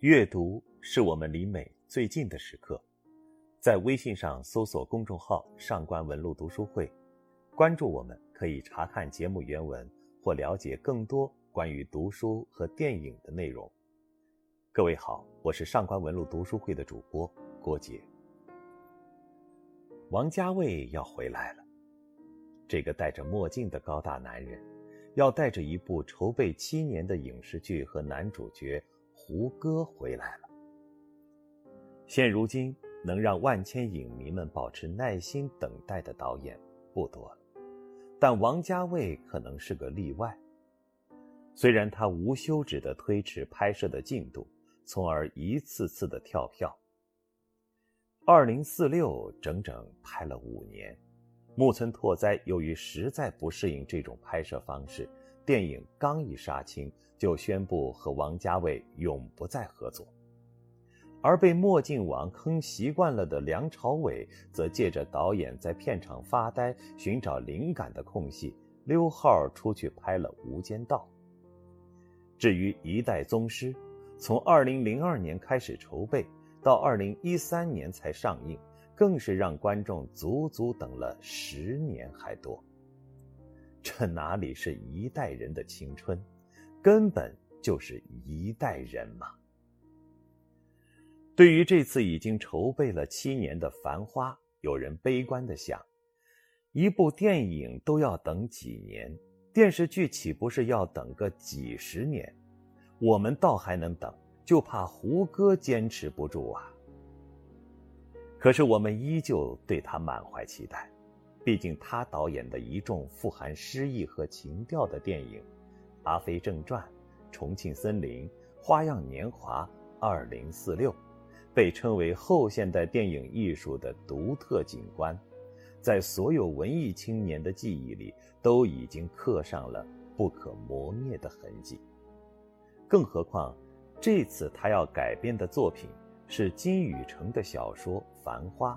阅读是我们离美最近的时刻，在微信上搜索公众号“上官文露读书会”，关注我们，可以查看节目原文或了解更多关于读书和电影的内容。各位好，我是上官文露读书会的主播郭杰。王家卫要回来了，这个戴着墨镜的高大男人，要带着一部筹备七年的影视剧和男主角。胡歌回来了。现如今能让万千影迷们保持耐心等待的导演不多了，但王家卫可能是个例外。虽然他无休止的推迟拍摄的进度，从而一次次的跳票。二零四六整整拍了五年，木村拓哉由于实在不适应这种拍摄方式，电影刚一杀青。就宣布和王家卫永不再合作，而被墨镜王坑习惯了的梁朝伟，则借着导演在片场发呆、寻找灵感的空隙，溜号出去拍了《无间道》。至于《一代宗师》，从2002年开始筹备，到2013年才上映，更是让观众足足等了十年还多。这哪里是一代人的青春？根本就是一代人嘛。对于这次已经筹备了七年的《繁花》，有人悲观的想：一部电影都要等几年，电视剧岂不是要等个几十年？我们倒还能等，就怕胡歌坚持不住啊。可是我们依旧对他满怀期待，毕竟他导演的一众富含诗意和情调的电影。《阿飞正传》《重庆森林》《花样年华》《二零四六》，被称为后现代电影艺术的独特景观，在所有文艺青年的记忆里都已经刻上了不可磨灭的痕迹。更何况，这次他要改编的作品是金宇澄的小说《繁花》，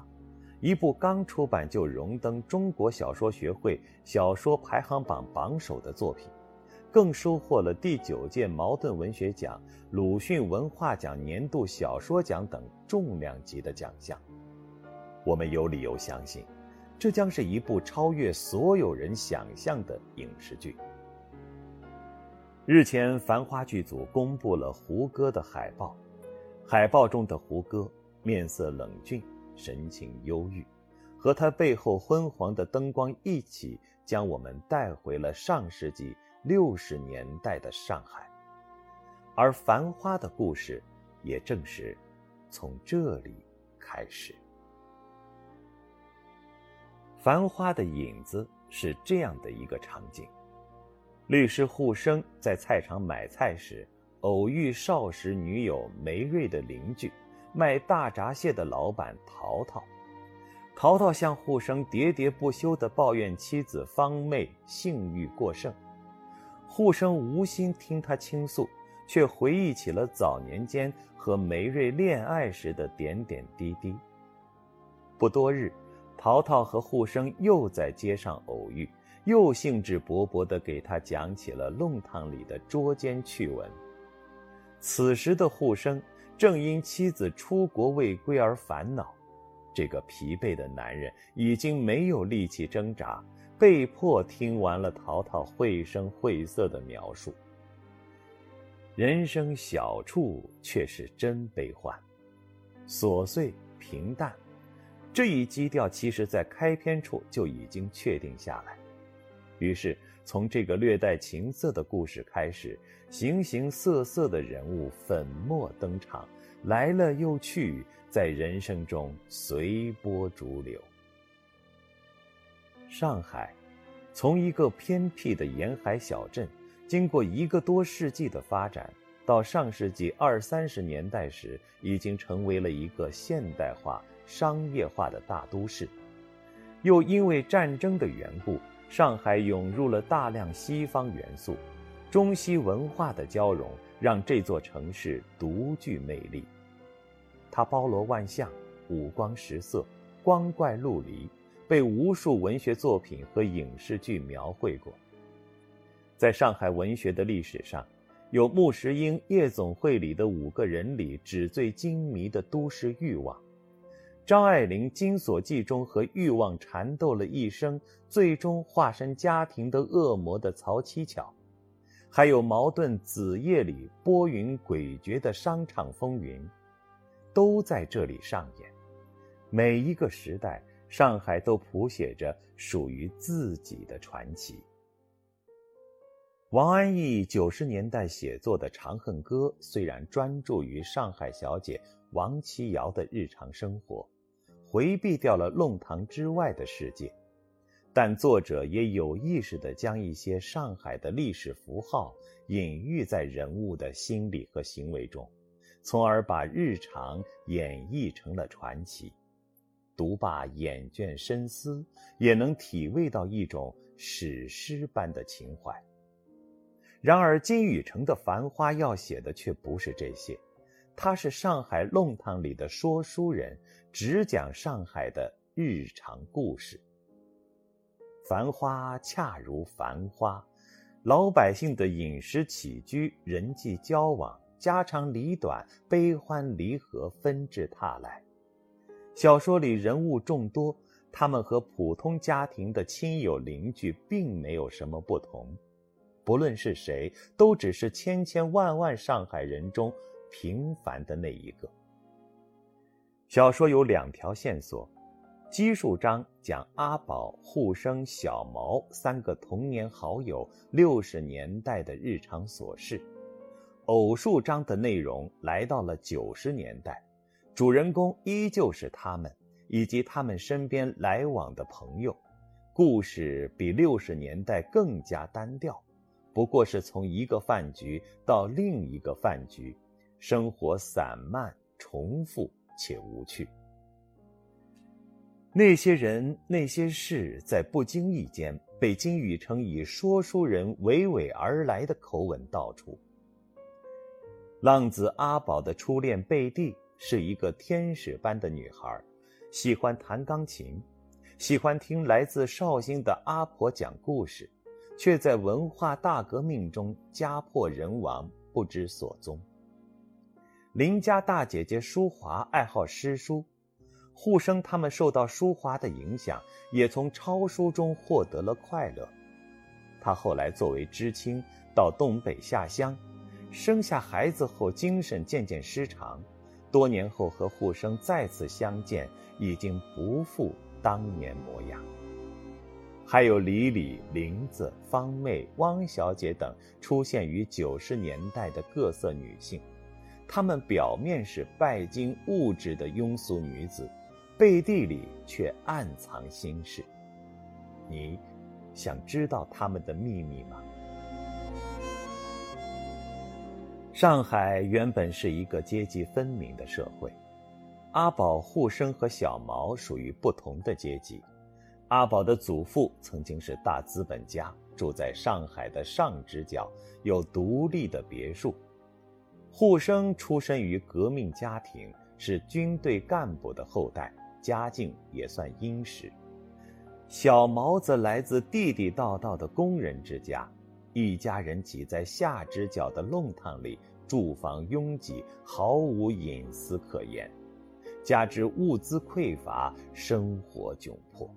一部刚出版就荣登中国小说学会小说排行榜榜首的作品。更收获了第九届茅盾文学奖、鲁迅文化奖年度小说奖等重量级的奖项。我们有理由相信，这将是一部超越所有人想象的影视剧。日前，《繁花》剧组公布了胡歌的海报，海报中的胡歌面色冷峻，神情忧郁，和他背后昏黄的灯光一起，将我们带回了上世纪。六十年代的上海，而《繁花》的故事也正是从这里开始。《繁花》的影子是这样的一个场景：律师护生在菜场买菜时，偶遇少时女友梅瑞的邻居，卖大闸蟹的老板淘淘。淘淘向护生喋喋不休地抱怨妻子方妹性欲过剩。护生无心听他倾诉，却回忆起了早年间和梅瑞恋爱时的点点滴滴。不多日，淘淘和护生又在街上偶遇，又兴致勃勃地给他讲起了弄堂里的捉奸趣闻。此时的护生正因妻子出国未归而烦恼，这个疲惫的男人已经没有力气挣扎。被迫听完了淘淘绘声绘色的描述，人生小处却是真悲欢，琐碎平淡，这一基调其实在开篇处就已经确定下来。于是，从这个略带情色的故事开始，形形色色的人物粉墨登场，来了又去，在人生中随波逐流。上海，从一个偏僻的沿海小镇，经过一个多世纪的发展，到上世纪二三十年代时，已经成为了一个现代化、商业化的大都市。又因为战争的缘故，上海涌入了大量西方元素，中西文化的交融，让这座城市独具魅力。它包罗万象，五光十色，光怪陆离。被无数文学作品和影视剧描绘过。在上海文学的历史上，有穆石英《夜总会里的五个人》里纸醉金迷的都市欲望，张爱玲《金锁记》中和欲望缠斗了一生，最终化身家庭的恶魔的曹七巧，还有茅盾《子夜》里波云诡谲的商场风云，都在这里上演。每一个时代，上海都谱写着属于自己的传奇。王安忆九十年代写作的《长恨歌》，虽然专注于上海小姐王琦瑶的日常生活，回避掉了弄堂之外的世界，但作者也有意识地将一些上海的历史符号隐喻在人物的心理和行为中，从而把日常演绎成了传奇。读罢眼倦深思，也能体味到一种史诗般的情怀。然而，金宇澄的《繁花》要写的却不是这些，他是上海弄堂里的说书人，只讲上海的日常故事。繁花恰如繁花，老百姓的饮食起居、人际交往、家长里短、悲欢离合纷至沓来。小说里人物众多，他们和普通家庭的亲友邻居并没有什么不同。不论是谁，都只是千千万万上海人中平凡的那一个。小说有两条线索：奇数章讲阿宝、沪生、小毛三个童年好友六十年代的日常琐事；偶数章的内容来到了九十年代，主人公依旧是他们以及他们身边来往的朋友。故事比六十年代更加单调。不过是从一个饭局到另一个饭局，生活散漫、重复且无趣。那些人、那些事，在不经意间被金宇澄以说书人娓娓而来的口吻道出。浪子阿宝的初恋贝蒂是一个天使般的女孩，喜欢弹钢琴，喜欢听来自绍兴的阿婆讲故事。却在文化大革命中家破人亡，不知所踪。邻家大姐姐淑华爱好诗书，沪生他们受到淑华的影响，也从抄书中获得了快乐。她后来作为知青到东北下乡，生下孩子后精神渐渐失常，多年后和沪生再次相见，已经不复当年模样。还有李李、林子、方妹、汪小姐等出现于九十年代的各色女性，她们表面是拜金物质的庸俗女子，背地里却暗藏心事。你，想知道她们的秘密吗？上海原本是一个阶级分明的社会，阿宝、沪生和小毛属于不同的阶级。阿宝的祖父曾经是大资本家，住在上海的上直角，有独立的别墅。沪生出身于革命家庭，是军队干部的后代，家境也算殷实。小毛则来自地地道道的工人之家，一家人挤在下直角的弄堂里，住房拥挤，毫无隐私可言，加之物资匮乏，生活窘迫。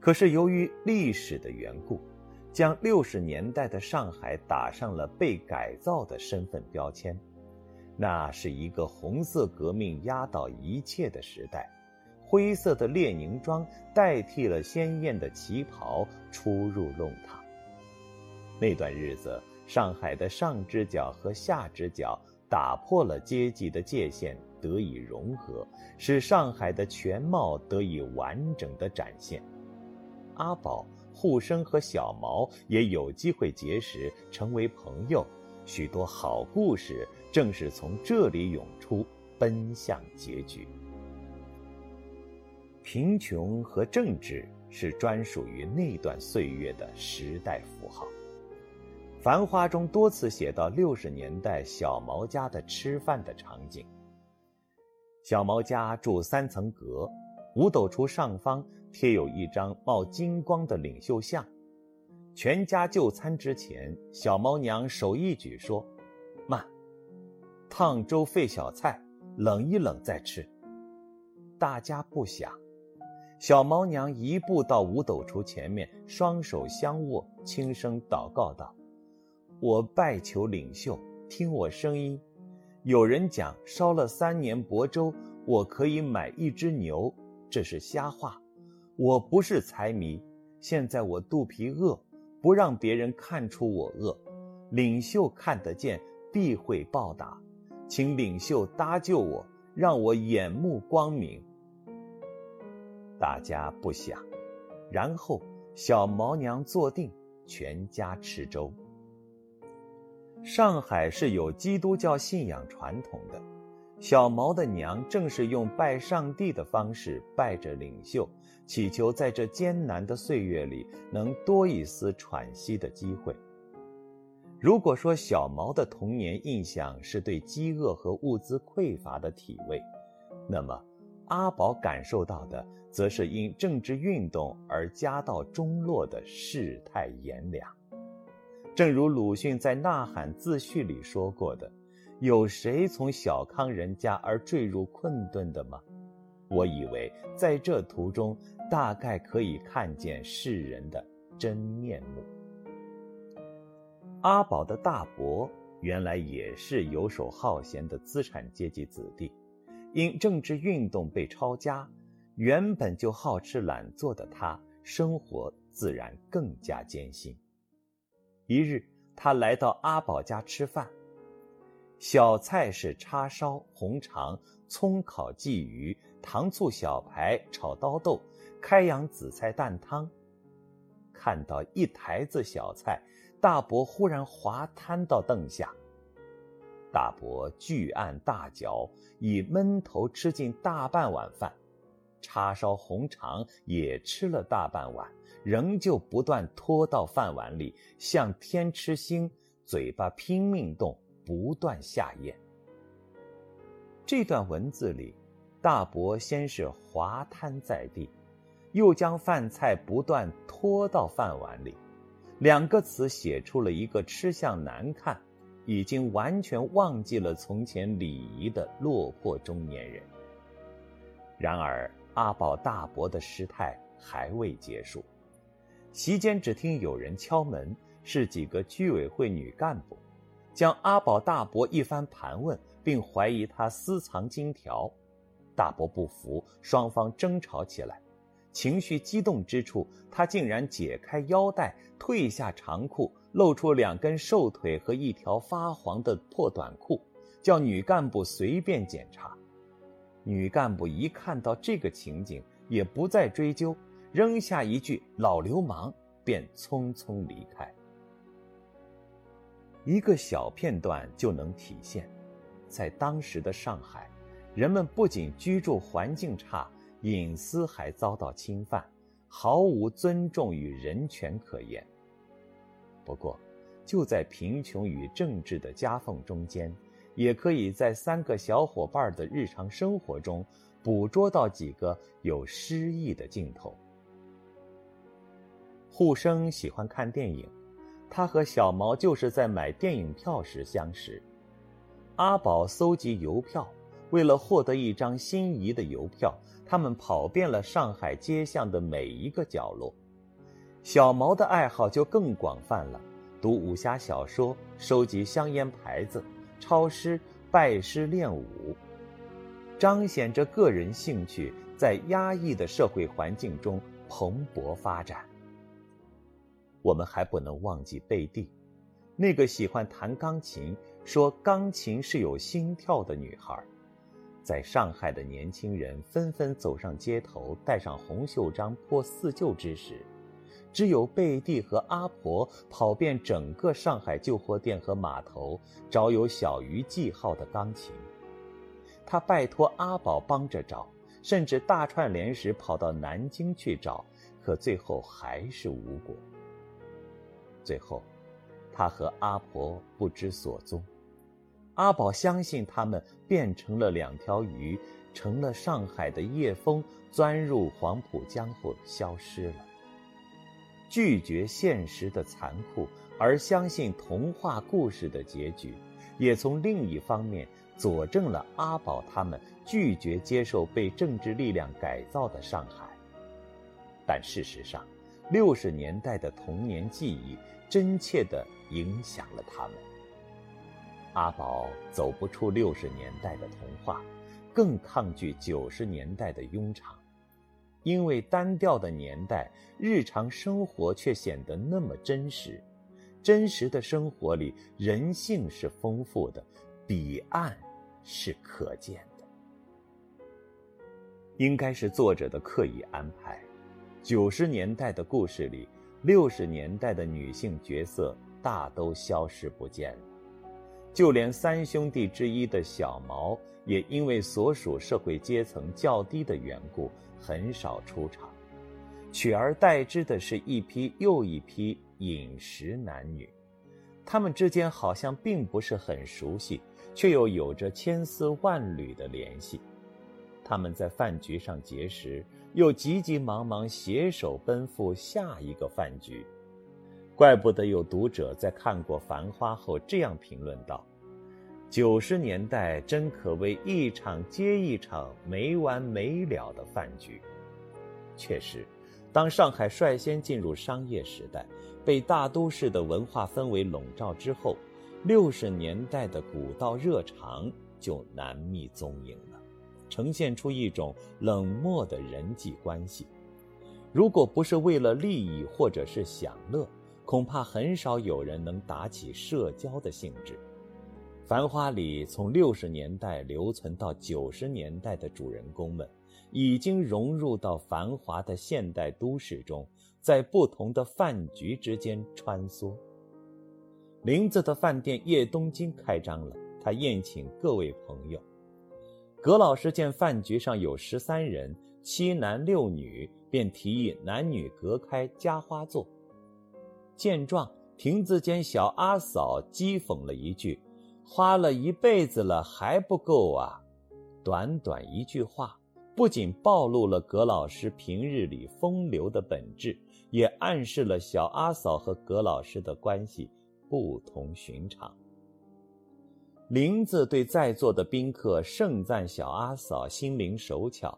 可是由于历史的缘故，将六十年代的上海打上了被改造的身份标签。那是一个红色革命压倒一切的时代，灰色的列宁装代替了鲜艳的旗袍出入弄堂。那段日子，上海的上直角和下直角打破了阶级的界限，得以融合，使上海的全貌得以完整的展现。阿宝、沪生和小毛也有机会结识，成为朋友。许多好故事正是从这里涌出，奔向结局。贫穷和政治是专属于那段岁月的时代符号。《繁花》中多次写到六十年代小毛家的吃饭的场景。小毛家住三层阁，五斗橱上方。贴有一张冒金光的领袖像，全家就餐之前，小毛娘手一举说：“慢，烫粥费小菜，冷一冷再吃。”大家不想。小毛娘一步到五斗橱前面，双手相握，轻声祷告道：“我拜求领袖听我声音。有人讲烧了三年薄粥，我可以买一只牛，这是瞎话。我不是财迷，现在我肚皮饿，不让别人看出我饿。领袖看得见，必会报答，请领袖搭救我，让我眼目光明。”大家不想，然后小毛娘坐定，全家吃粥。上海是有基督教信仰传统的，小毛的娘正是用拜上帝的方式拜着领袖，祈求在这艰难的岁月里能多一丝喘息的机会。如果说小毛的童年印象是对饥饿和物资匮乏的体味，那么阿宝感受到的。则是因政治运动而家道中落的世态炎凉。正如鲁迅在《呐喊》自序里说过的：“有谁从小康人家而坠入困顿的吗？”我以为在这途中，大概可以看见世人的真面目。阿宝的大伯原来也是游手好闲的资产阶级子弟，因政治运动被抄家。原本就好吃懒做的他，生活自然更加艰辛。一日，他来到阿宝家吃饭，小菜是叉烧、红肠、葱烤鲫鱼、糖醋小排、炒刀豆、开阳紫菜蛋汤。看到一台子小菜，大伯忽然滑瘫到凳下。大伯巨按大嚼，已闷头吃进大半碗饭。叉烧红肠也吃了大半碗，仍旧不断拖到饭碗里，像天吃星，嘴巴拼命动，不断下咽。这段文字里，大伯先是滑瘫在地，又将饭菜不断拖到饭碗里，两个词写出了一个吃相难看、已经完全忘记了从前礼仪的落魄中年人。然而。阿宝大伯的失态还未结束，席间只听有人敲门，是几个居委会女干部，将阿宝大伯一番盘问，并怀疑他私藏金条。大伯不服，双方争吵起来。情绪激动之处，他竟然解开腰带，褪下长裤，露出两根瘦腿和一条发黄的破短裤，叫女干部随便检查。女干部一看到这个情景，也不再追究，扔下一句“老流氓”，便匆匆离开。一个小片段就能体现，在当时的上海，人们不仅居住环境差，隐私还遭到侵犯，毫无尊重与人权可言。不过，就在贫穷与政治的夹缝中间。也可以在三个小伙伴的日常生活中捕捉到几个有诗意的镜头。护生喜欢看电影，他和小毛就是在买电影票时相识。阿宝搜集邮票，为了获得一张心仪的邮票，他们跑遍了上海街巷的每一个角落。小毛的爱好就更广泛了，读武侠小说，收集香烟牌子。抄诗、拜师练武，彰显着个人兴趣在压抑的社会环境中蓬勃发展。我们还不能忘记贝蒂，那个喜欢弹钢琴、说钢琴是有心跳的女孩。在上海的年轻人纷纷走上街头，戴上红袖章泼四旧之时。只有贝蒂和阿婆跑遍整个上海旧货店和码头，找有小鱼记号的钢琴。他拜托阿宝帮着找，甚至大串联时跑到南京去找，可最后还是无果。最后，他和阿婆不知所踪。阿宝相信他们变成了两条鱼，成了上海的夜风，钻入黄浦江后消失了。拒绝现实的残酷，而相信童话故事的结局，也从另一方面佐证了阿宝他们拒绝接受被政治力量改造的上海。但事实上，六十年代的童年记忆真切地影响了他们。阿宝走不出六十年代的童话，更抗拒九十年代的庸常。因为单调的年代，日常生活却显得那么真实。真实的生活里，人性是丰富的，彼岸是可见的。应该是作者的刻意安排。九十年代的故事里，六十年代的女性角色大都消失不见了。就连三兄弟之一的小毛，也因为所属社会阶层较低的缘故。很少出场，取而代之的是一批又一批饮食男女，他们之间好像并不是很熟悉，却又有着千丝万缕的联系。他们在饭局上结识，又急急忙忙携手奔赴下一个饭局。怪不得有读者在看过《繁花》后这样评论道。九十年代真可谓一场接一场没完没了的饭局。确实，当上海率先进入商业时代，被大都市的文化氛围笼罩之后，六十年代的古道热肠就难觅踪影了，呈现出一种冷漠的人际关系。如果不是为了利益或者是享乐，恐怕很少有人能打起社交的兴致。《繁花》里从六十年代留存到九十年代的主人公们，已经融入到繁华的现代都市中，在不同的饭局之间穿梭。林子的饭店叶东京开张了，他宴请各位朋友。葛老师见饭局上有十三人，七男六女，便提议男女隔开加花座。见状，亭子间小阿嫂讥讽了一句。花了一辈子了还不够啊！短短一句话，不仅暴露了葛老师平日里风流的本质，也暗示了小阿嫂和葛老师的关系不同寻常。林子对在座的宾客盛赞小阿嫂心灵手巧，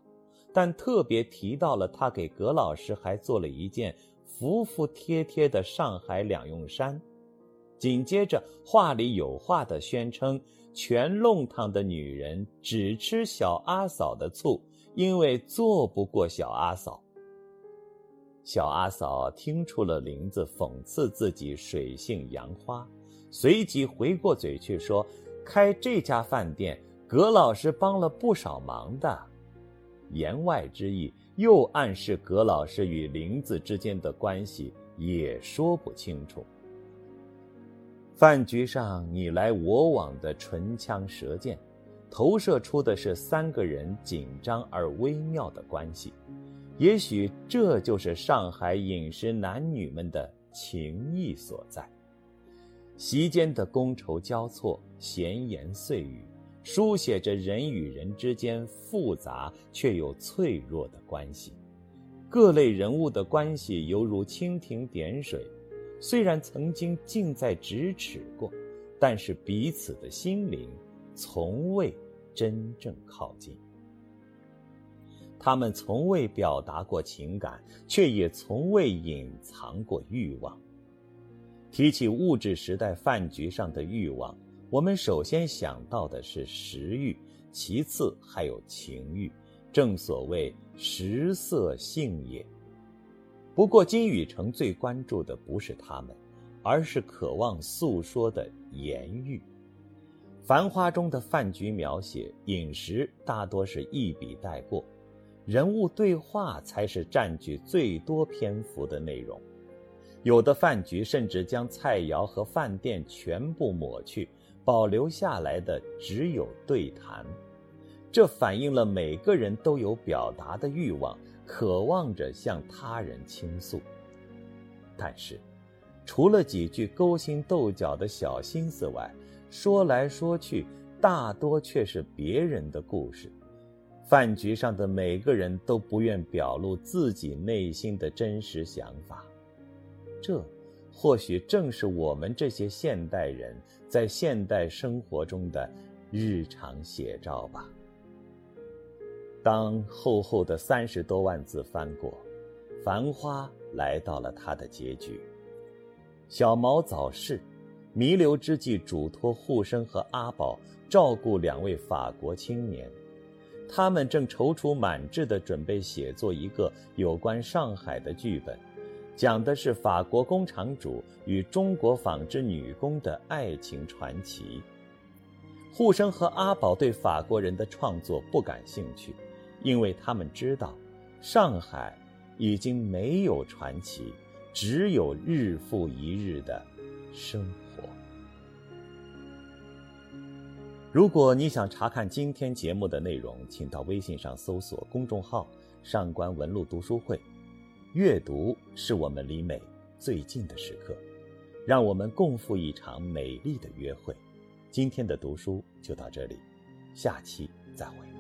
但特别提到了她给葛老师还做了一件服服帖帖的上海两用衫。紧接着，话里有话的宣称，全弄堂的女人只吃小阿嫂的醋，因为做不过小阿嫂。小阿嫂听出了林子讽刺自己水性杨花，随即回过嘴去说：“开这家饭店，葛老师帮了不少忙的。”言外之意，又暗示葛老师与林子之间的关系也说不清楚。饭局上你来我往的唇枪舌剑，投射出的是三个人紧张而微妙的关系。也许这就是上海饮食男女们的情谊所在。席间的觥筹交错、闲言碎语，书写着人与人之间复杂却又脆弱的关系。各类人物的关系犹如蜻蜓点水。虽然曾经近在咫尺过，但是彼此的心灵从未真正靠近。他们从未表达过情感，却也从未隐藏过欲望。提起物质时代饭局上的欲望，我们首先想到的是食欲，其次还有情欲。正所谓食色性也。不过，金宇成最关注的不是他们，而是渴望诉说的言语。《繁花》中的饭局描写、饮食大多是一笔带过，人物对话才是占据最多篇幅的内容。有的饭局甚至将菜肴和饭店全部抹去，保留下来的只有对谈。这反映了每个人都有表达的欲望。渴望着向他人倾诉，但是，除了几句勾心斗角的小心思外，说来说去，大多却是别人的故事。饭局上的每个人都不愿表露自己内心的真实想法，这，或许正是我们这些现代人在现代生活中的日常写照吧。当厚厚的三十多万字翻过，《繁花》来到了它的结局。小毛早逝，弥留之际，嘱托护生和阿宝照顾两位法国青年。他们正踌躇满志地准备写作一个有关上海的剧本，讲的是法国工厂主与中国纺织女工的爱情传奇。护生和阿宝对法国人的创作不感兴趣。因为他们知道，上海已经没有传奇，只有日复一日的生活。如果你想查看今天节目的内容，请到微信上搜索公众号“上官文露读书会”。阅读是我们离美最近的时刻，让我们共赴一场美丽的约会。今天的读书就到这里，下期再会。